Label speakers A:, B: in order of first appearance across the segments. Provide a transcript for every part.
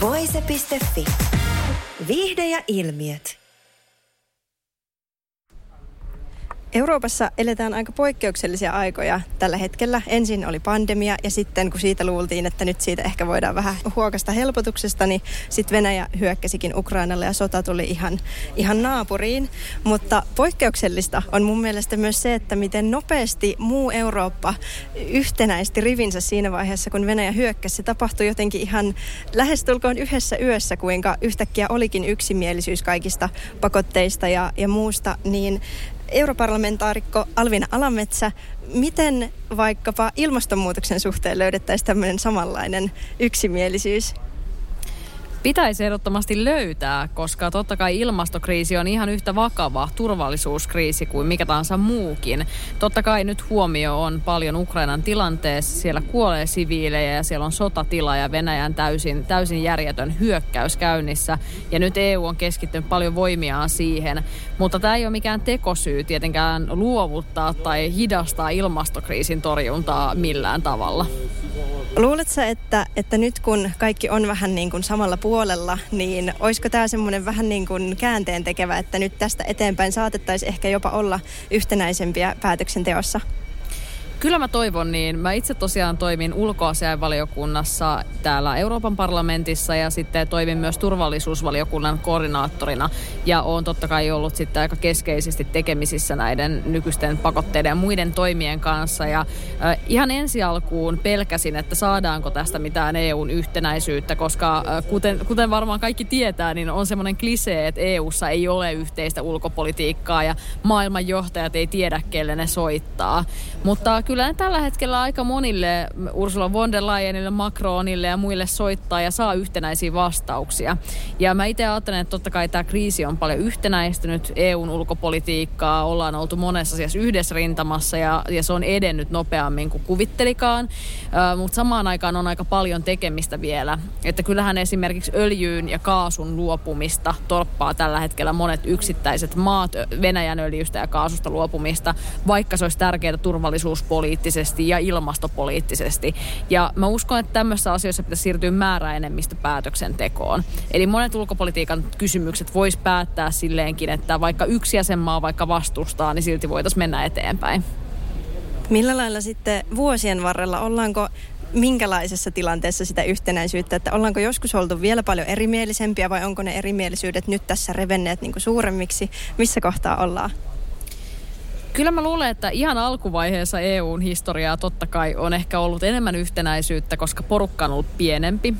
A: Voise.fi. Viihde ja ilmiöt.
B: Euroopassa eletään aika poikkeuksellisia aikoja tällä hetkellä. Ensin oli pandemia ja sitten kun siitä luultiin, että nyt siitä ehkä voidaan vähän huokasta helpotuksesta, niin sitten Venäjä hyökkäsikin Ukrainalle ja sota tuli ihan, ihan naapuriin. Mutta poikkeuksellista on mun mielestä myös se, että miten nopeasti muu Eurooppa yhtenäisti rivinsä siinä vaiheessa, kun Venäjä hyökkäsi. Se tapahtui jotenkin ihan lähestulkoon yhdessä yössä, kuinka yhtäkkiä olikin yksimielisyys kaikista pakotteista ja, ja muusta, niin europarlamentaarikko Alvina Alametsä, miten vaikkapa ilmastonmuutoksen suhteen löydettäisiin tämmöinen samanlainen yksimielisyys?
C: Pitäisi ehdottomasti löytää, koska totta kai ilmastokriisi on ihan yhtä vakava turvallisuuskriisi kuin mikä tahansa muukin. Totta kai nyt huomio on paljon Ukrainan tilanteessa. Siellä kuolee siviilejä ja siellä on sotatila ja Venäjän täysin, täysin järjetön hyökkäys käynnissä. Ja nyt EU on keskittynyt paljon voimiaan siihen. Mutta tämä ei ole mikään tekosyy tietenkään luovuttaa tai hidastaa ilmastokriisin torjuntaa millään tavalla.
B: Luuletko että, että nyt kun kaikki on vähän niin kuin samalla puolella, niin olisiko tämä semmoinen vähän niin kuin käänteen tekevä, että nyt tästä eteenpäin saatettaisiin ehkä jopa olla yhtenäisempiä päätöksenteossa?
C: Kyllä mä toivon niin. Mä itse tosiaan toimin ulkoasiainvaliokunnassa täällä Euroopan parlamentissa ja sitten toimin myös turvallisuusvaliokunnan koordinaattorina. Ja on totta kai ollut sitten aika keskeisesti tekemisissä näiden nykyisten pakotteiden ja muiden toimien kanssa. Ja äh, ihan ensi alkuun pelkäsin, että saadaanko tästä mitään EUn yhtenäisyyttä, koska äh, kuten, kuten varmaan kaikki tietää, niin on semmoinen klisee, että EUssa ei ole yhteistä ulkopolitiikkaa ja maailmanjohtajat ei tiedä, kelle ne soittaa. Mutta kyllä tällä hetkellä aika monille Ursula von der Leyenille, Macronille ja muille soittaa ja saa yhtenäisiä vastauksia. Ja mä itse ajattelen, että totta kai tämä kriisi on paljon yhtenäistynyt EUn ulkopolitiikkaa, ollaan oltu monessa asiassa yhdessä rintamassa ja, ja se on edennyt nopeammin kuin kuvittelikaan. Mutta samaan aikaan on aika paljon tekemistä vielä. Että kyllähän esimerkiksi öljyyn ja kaasun luopumista torppaa tällä hetkellä monet yksittäiset maat Venäjän öljystä ja kaasusta luopumista, vaikka se olisi tärkeää turvallisuuspolitiikkaa poliittisesti ja ilmastopoliittisesti. Ja mä uskon, että tämmöisissä asioissa pitäisi siirtyä määräenemmistä päätöksentekoon. Eli monet ulkopolitiikan kysymykset vois päättää silleenkin, että vaikka yksi jäsenmaa vaikka vastustaa, niin silti voitaisiin mennä eteenpäin.
B: Millä lailla sitten vuosien varrella ollaanko minkälaisessa tilanteessa sitä yhtenäisyyttä, että ollaanko joskus oltu vielä paljon erimielisempiä vai onko ne erimielisyydet nyt tässä revenneet niin kuin suuremmiksi? Missä kohtaa ollaan?
C: Kyllä mä luulen, että ihan alkuvaiheessa EUn historiaa totta kai on ehkä ollut enemmän yhtenäisyyttä, koska porukka on ollut pienempi.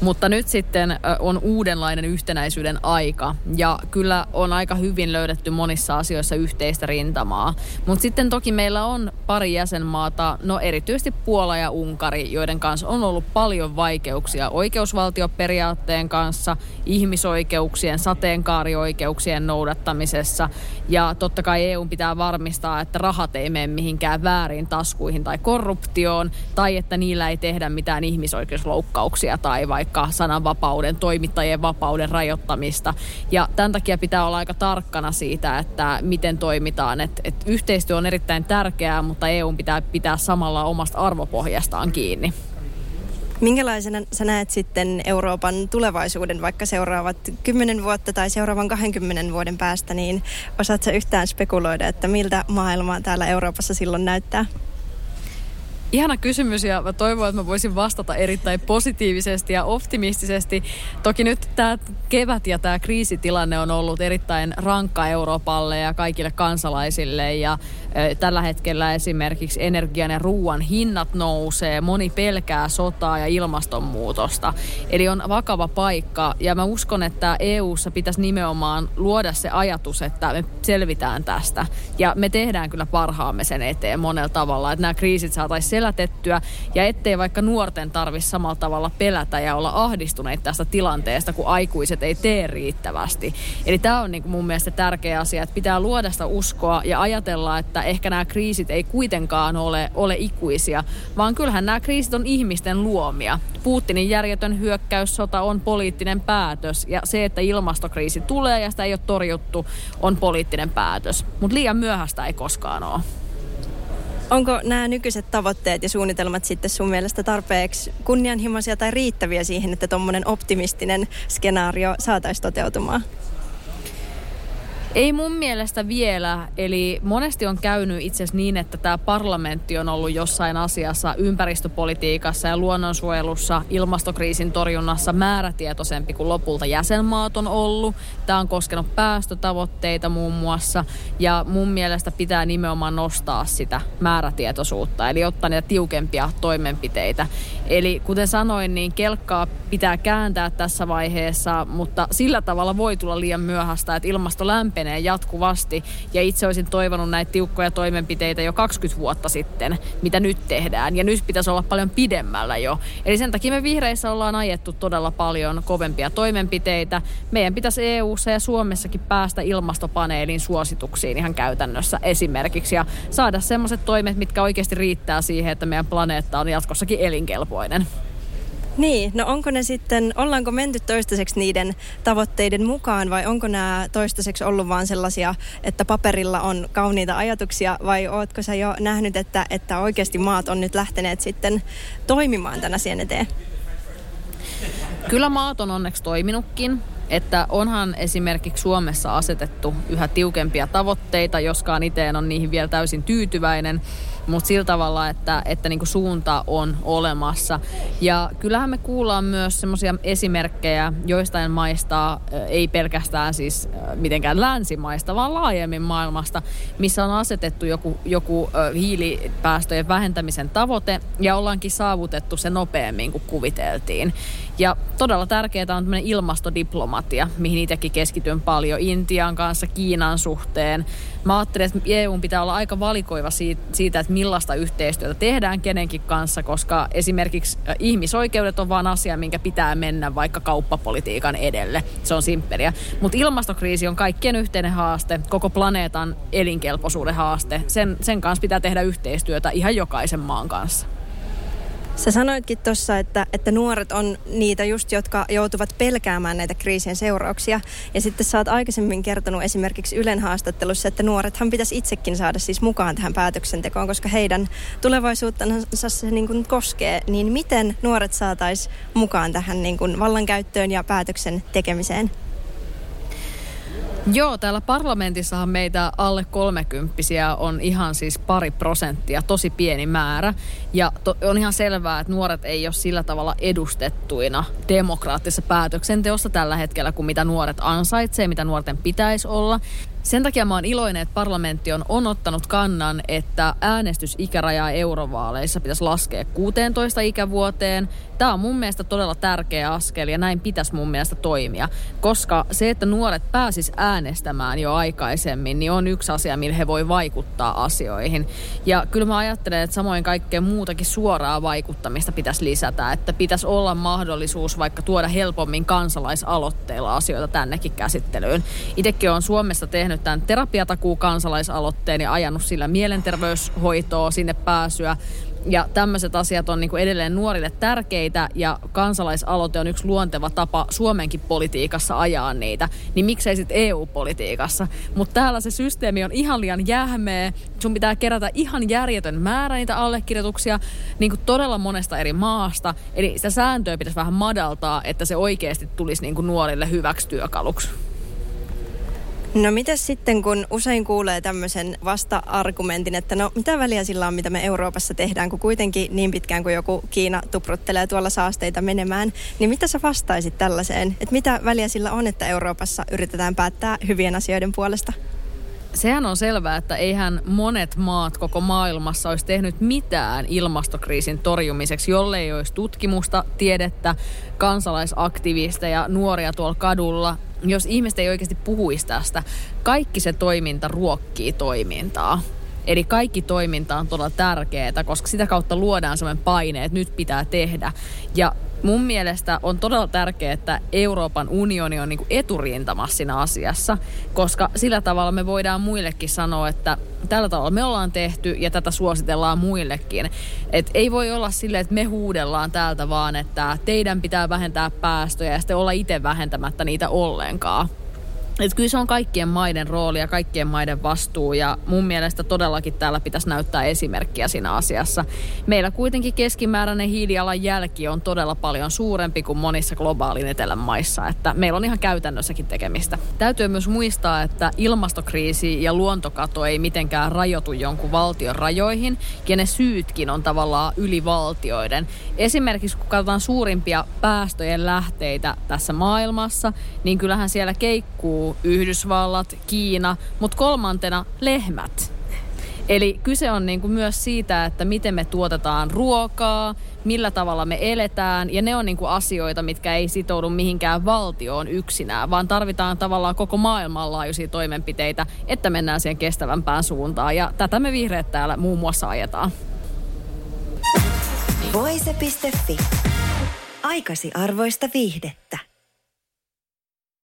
C: Mutta nyt sitten on uudenlainen yhtenäisyyden aika ja kyllä on aika hyvin löydetty monissa asioissa yhteistä rintamaa. Mutta sitten toki meillä on pari jäsenmaata, no erityisesti Puola ja Unkari, joiden kanssa on ollut paljon vaikeuksia oikeusvaltioperiaatteen kanssa, ihmisoikeuksien, sateenkaarioikeuksien noudattamisessa. Ja totta kai EU pitää varmistaa, että rahat ei mene mihinkään väärin taskuihin tai korruptioon, tai että niillä ei tehdä mitään ihmisoikeusloukkauksia tai vaikka vaikka sananvapauden, toimittajien vapauden rajoittamista. Ja tämän takia pitää olla aika tarkkana siitä, että miten toimitaan. Et, et yhteistyö on erittäin tärkeää, mutta EU pitää pitää samalla omasta arvopohjastaan kiinni.
B: Minkälaisena sä näet sitten Euroopan tulevaisuuden, vaikka seuraavat 10 vuotta tai seuraavan 20 vuoden päästä, niin osaatko yhtään spekuloida, että miltä maailma täällä Euroopassa silloin näyttää?
C: Ihana kysymys ja mä toivon, että mä voisin vastata erittäin positiivisesti ja optimistisesti. Toki nyt tämä kevät ja tämä kriisitilanne on ollut erittäin rankka Euroopalle ja kaikille kansalaisille ja Tällä hetkellä esimerkiksi energian ja ruoan hinnat nousee, moni pelkää sotaa ja ilmastonmuutosta. Eli on vakava paikka ja mä uskon, että EU:ssa pitäisi nimenomaan luoda se ajatus, että me selvitään tästä. Ja me tehdään kyllä parhaamme sen eteen monella tavalla, että nämä kriisit saataisiin selätettyä ja ettei vaikka nuorten tarvitse samalla tavalla pelätä ja olla ahdistuneita tästä tilanteesta, kun aikuiset ei tee riittävästi. Eli tämä on niin kuin mun mielestä tärkeä asia, että pitää luoda sitä uskoa ja ajatella, että ehkä nämä kriisit ei kuitenkaan ole, ole ikuisia, vaan kyllähän nämä kriisit on ihmisten luomia. Putinin järjetön hyökkäyssota on poliittinen päätös ja se, että ilmastokriisi tulee ja sitä ei ole torjuttu, on poliittinen päätös. Mutta liian myöhäistä ei koskaan ole.
B: Onko nämä nykyiset tavoitteet ja suunnitelmat sitten sun mielestä tarpeeksi kunnianhimoisia tai riittäviä siihen, että tuommoinen optimistinen skenaario saataisiin toteutumaan?
C: Ei mun mielestä vielä. Eli monesti on käynyt itse asiassa niin, että tämä parlamentti on ollut jossain asiassa ympäristöpolitiikassa ja luonnonsuojelussa, ilmastokriisin torjunnassa määrätietoisempi kuin lopulta jäsenmaat on ollut. Tämä on koskenut päästötavoitteita muun muassa. Ja mun mielestä pitää nimenomaan nostaa sitä määrätietoisuutta, eli ottaa niitä tiukempia toimenpiteitä. Eli kuten sanoin, niin kelkkaa pitää kääntää tässä vaiheessa, mutta sillä tavalla voi tulla liian myöhäistä, että ilmasto lämpenee jatkuvasti. Ja itse olisin toivonut näitä tiukkoja toimenpiteitä jo 20 vuotta sitten, mitä nyt tehdään. Ja nyt pitäisi olla paljon pidemmällä jo. Eli sen takia me vihreissä ollaan ajettu todella paljon kovempia toimenpiteitä. Meidän pitäisi EU-ssa ja Suomessakin päästä ilmastopaneelin suosituksiin ihan käytännössä esimerkiksi. Ja saada semmoiset toimet, mitkä oikeasti riittää siihen, että meidän planeetta on jatkossakin elinkelpoinen.
B: Niin, no onko ne sitten, ollaanko menty toistaiseksi niiden tavoitteiden mukaan vai onko nämä toistaiseksi ollut vain sellaisia, että paperilla on kauniita ajatuksia vai ootko sä jo nähnyt, että, että oikeasti maat on nyt lähteneet sitten toimimaan tänä asian eteen?
C: Kyllä maat on onneksi toiminutkin. Että onhan esimerkiksi Suomessa asetettu yhä tiukempia tavoitteita, joskaan itse on niihin vielä täysin tyytyväinen mutta sillä tavalla, että, että niinku suunta on olemassa. Ja kyllähän me kuullaan myös semmoisia esimerkkejä joistain maista, ei pelkästään siis mitenkään länsimaista, vaan laajemmin maailmasta, missä on asetettu joku, joku hiilipäästöjen vähentämisen tavoite ja ollaankin saavutettu se nopeammin kuin kuviteltiin. Ja todella tärkeää on tämmöinen ilmastodiplomatia, mihin itsekin keskityn paljon Intian kanssa, Kiinan suhteen. Mä ajattelen, että EU pitää olla aika valikoiva siitä, että millaista yhteistyötä tehdään kenenkin kanssa, koska esimerkiksi ihmisoikeudet on vaan asia, minkä pitää mennä vaikka kauppapolitiikan edelle. Se on simppeliä. Mutta ilmastokriisi on kaikkien yhteinen haaste, koko planeetan elinkelpoisuuden haaste. Sen, sen kanssa pitää tehdä yhteistyötä ihan jokaisen maan kanssa.
B: Sä sanoitkin tuossa, että, että nuoret on niitä just, jotka joutuvat pelkäämään näitä kriisien seurauksia. Ja sitten sä oot aikaisemmin kertonut esimerkiksi Ylen haastattelussa, että nuorethan pitäisi itsekin saada siis mukaan tähän päätöksentekoon, koska heidän tulevaisuuttansa se niin kuin koskee. Niin miten nuoret saataisiin mukaan tähän niin kuin vallankäyttöön ja päätöksen tekemiseen?
C: Joo, täällä parlamentissahan meitä alle kolmekymppisiä on ihan siis pari prosenttia, tosi pieni määrä. Ja to, on ihan selvää, että nuoret ei ole sillä tavalla edustettuina demokraattisessa päätöksenteossa tällä hetkellä kuin mitä nuoret ansaitsee, mitä nuorten pitäisi olla. Sen takia mä oon iloinen, että parlamentti on, on ottanut kannan, että äänestysikärajaa eurovaaleissa pitäisi laskea 16 ikävuoteen. Tämä on mun mielestä todella tärkeä askel ja näin pitäisi mun mielestä toimia, koska se, että nuoret pääsis äänestämään jo aikaisemmin, niin on yksi asia, millä he voi vaikuttaa asioihin. Ja kyllä mä ajattelen, että samoin kaikkea muutakin suoraa vaikuttamista pitäisi lisätä, että pitäisi olla mahdollisuus vaikka tuoda helpommin kansalaisaloitteilla asioita tännekin käsittelyyn. Itsekin on Suomessa tehnyt tehnyt tämän terapiatakuu kansalaisaloitteen ja ajanut sillä mielenterveyshoitoa sinne pääsyä. Ja tämmöiset asiat on niin edelleen nuorille tärkeitä ja kansalaisaloite on yksi luonteva tapa Suomenkin politiikassa ajaa niitä. Niin miksei sitten EU-politiikassa? Mutta täällä se systeemi on ihan liian jähmeä. Sun pitää kerätä ihan järjetön määrä niitä allekirjoituksia niin kuin todella monesta eri maasta. Eli sitä sääntöä pitäisi vähän madaltaa, että se oikeasti tulisi niin kuin nuorille hyväksi työkaluksi.
B: No mitä sitten, kun usein kuulee tämmöisen vasta-argumentin, että no mitä väliä sillä on, mitä me Euroopassa tehdään, kun kuitenkin niin pitkään kuin joku Kiina tupruttelee tuolla saasteita menemään, niin mitä sä vastaisit tällaiseen? Että mitä väliä sillä on, että Euroopassa yritetään päättää hyvien asioiden puolesta?
C: sehän on selvää, että eihän monet maat koko maailmassa olisi tehnyt mitään ilmastokriisin torjumiseksi, jollei olisi tutkimusta, tiedettä, kansalaisaktivisteja, nuoria tuolla kadulla. Jos ihmiset ei oikeasti puhuisi tästä, kaikki se toiminta ruokkii toimintaa. Eli kaikki toiminta on todella tärkeää, koska sitä kautta luodaan sellainen paine, että nyt pitää tehdä. Ja mun mielestä on todella tärkeää, että Euroopan unioni on niin eturintamassa siinä asiassa, koska sillä tavalla me voidaan muillekin sanoa, että tällä tavalla me ollaan tehty ja tätä suositellaan muillekin. Et ei voi olla silleen, että me huudellaan täältä vaan, että teidän pitää vähentää päästöjä ja sitten olla itse vähentämättä niitä ollenkaan. Että kyllä se on kaikkien maiden rooli ja kaikkien maiden vastuu ja mun mielestä todellakin täällä pitäisi näyttää esimerkkiä siinä asiassa. Meillä kuitenkin keskimääräinen hiilijalanjälki on todella paljon suurempi kuin monissa globaalin etelän maissa, että meillä on ihan käytännössäkin tekemistä. Täytyy myös muistaa, että ilmastokriisi ja luontokato ei mitenkään rajoitu jonkun valtion rajoihin ja ne syytkin on tavallaan ylivaltioiden. Esimerkiksi kun katsotaan suurimpia päästöjen lähteitä tässä maailmassa, niin kyllähän siellä keikkuu Yhdysvallat, Kiina, mutta kolmantena lehmät. Eli kyse on niin kuin myös siitä, että miten me tuotetaan ruokaa, millä tavalla me eletään. Ja ne on niin kuin asioita, mitkä ei sitoudu mihinkään valtioon yksinään, vaan tarvitaan tavallaan koko maailmanlaajuisia toimenpiteitä, että mennään siihen kestävämpään suuntaan. Ja tätä me vihreät täällä muun muassa ajetaan.
A: Voise.fi. Aikasi arvoista viihdettä.